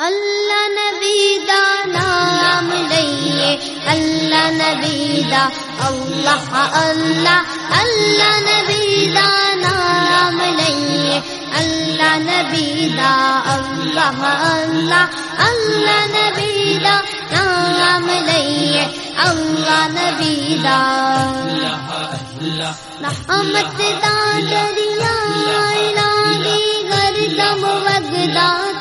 اللہ نبی دا نام لئیے اللہ نبی دا اللہ اللہ اللہ نبی دا نام لئیے اللہ نبی دا اللہ اللہ اللہ نبی دا نام لئیے اللہ نبی دا رحمت دا دریا گردم وگدا